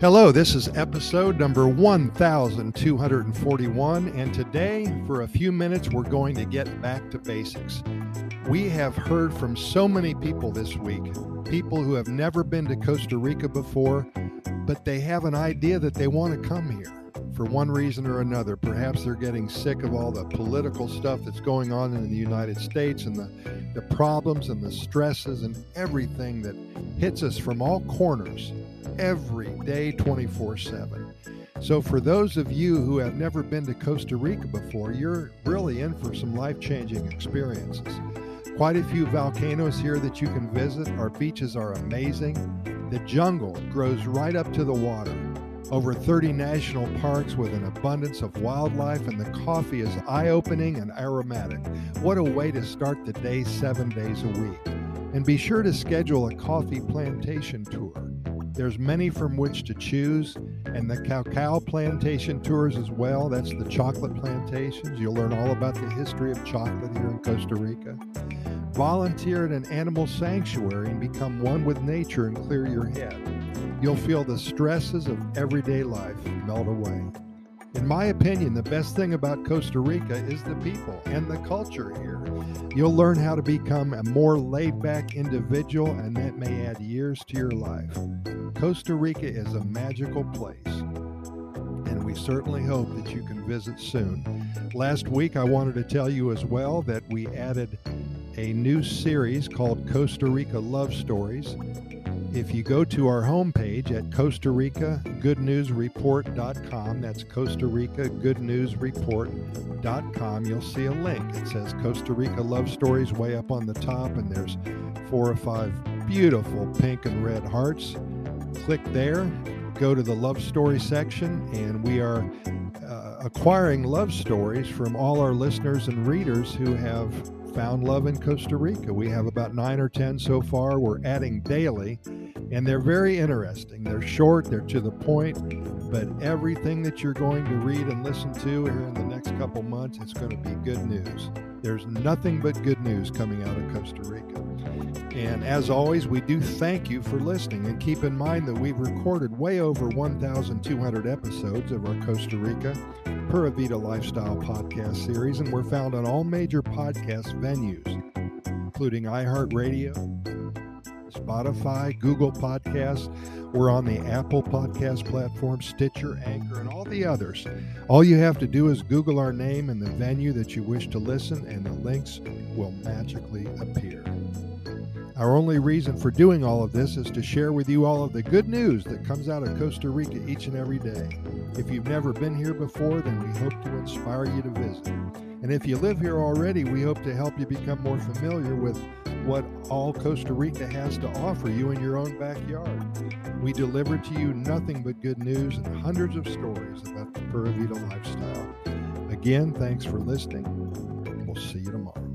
Hello, this is episode number 1241, and today, for a few minutes, we're going to get back to basics. We have heard from so many people this week, people who have never been to Costa Rica before, but they have an idea that they want to come here for one reason or another. Perhaps they're getting sick of all the political stuff that's going on in the United States and the, the problems and the stresses and everything that hits us from all corners every day, 24 7. So, for those of you who have never been to Costa Rica before, you're really in for some life changing experiences. Quite a few volcanoes here that you can visit. Our beaches are amazing. The jungle grows right up to the water over 30 national parks with an abundance of wildlife, and the coffee is eye opening and aromatic. What a way to start the day seven days a week. And be sure to schedule a coffee plantation tour. There's many from which to choose, and the cacao plantation tours as well. That's the chocolate plantations. You'll learn all about the history of chocolate here in Costa Rica. Volunteer at an animal sanctuary and become one with nature and clear your head you'll feel the stresses of everyday life melt away. In my opinion, the best thing about Costa Rica is the people and the culture here. You'll learn how to become a more laid back individual, and that may add years to your life. Costa Rica is a magical place, and we certainly hope that you can visit soon. Last week, I wanted to tell you as well that we added a new series called Costa Rica Love Stories if you go to our homepage at Costa Rica Good News Report.com, that's Costa Rica Good News Report.com, you'll see a link. It says Costa Rica Love Stories way up on the top, and there's four or five beautiful pink and red hearts. Click there, go to the love story section, and we are uh, acquiring love stories from all our listeners and readers who have found love in Costa Rica. We have about nine or 10 so far. We're adding daily, and they're very interesting. They're short, they're to the point, but everything that you're going to read and listen to here in the next couple months, it's going to be good news. There's nothing but good news coming out of Costa Rica. And as always, we do thank you for listening. And keep in mind that we've recorded way over 1,200 episodes of our Costa Rica Pura Vida Lifestyle podcast series, and we're found on all major podcast venues, including iHeartRadio, Spotify, Google Podcasts. We're on the Apple Podcast platform, Stitcher, Anchor, and all the others. All you have to do is Google our name and the venue that you wish to listen, and the links will magically appear. Our only reason for doing all of this is to share with you all of the good news that comes out of Costa Rica each and every day. If you've never been here before, then we hope to inspire you to visit. And if you live here already, we hope to help you become more familiar with what all Costa Rica has to offer you in your own backyard. We deliver to you nothing but good news and hundreds of stories about the Pura Vida lifestyle. Again, thanks for listening. We'll see you tomorrow.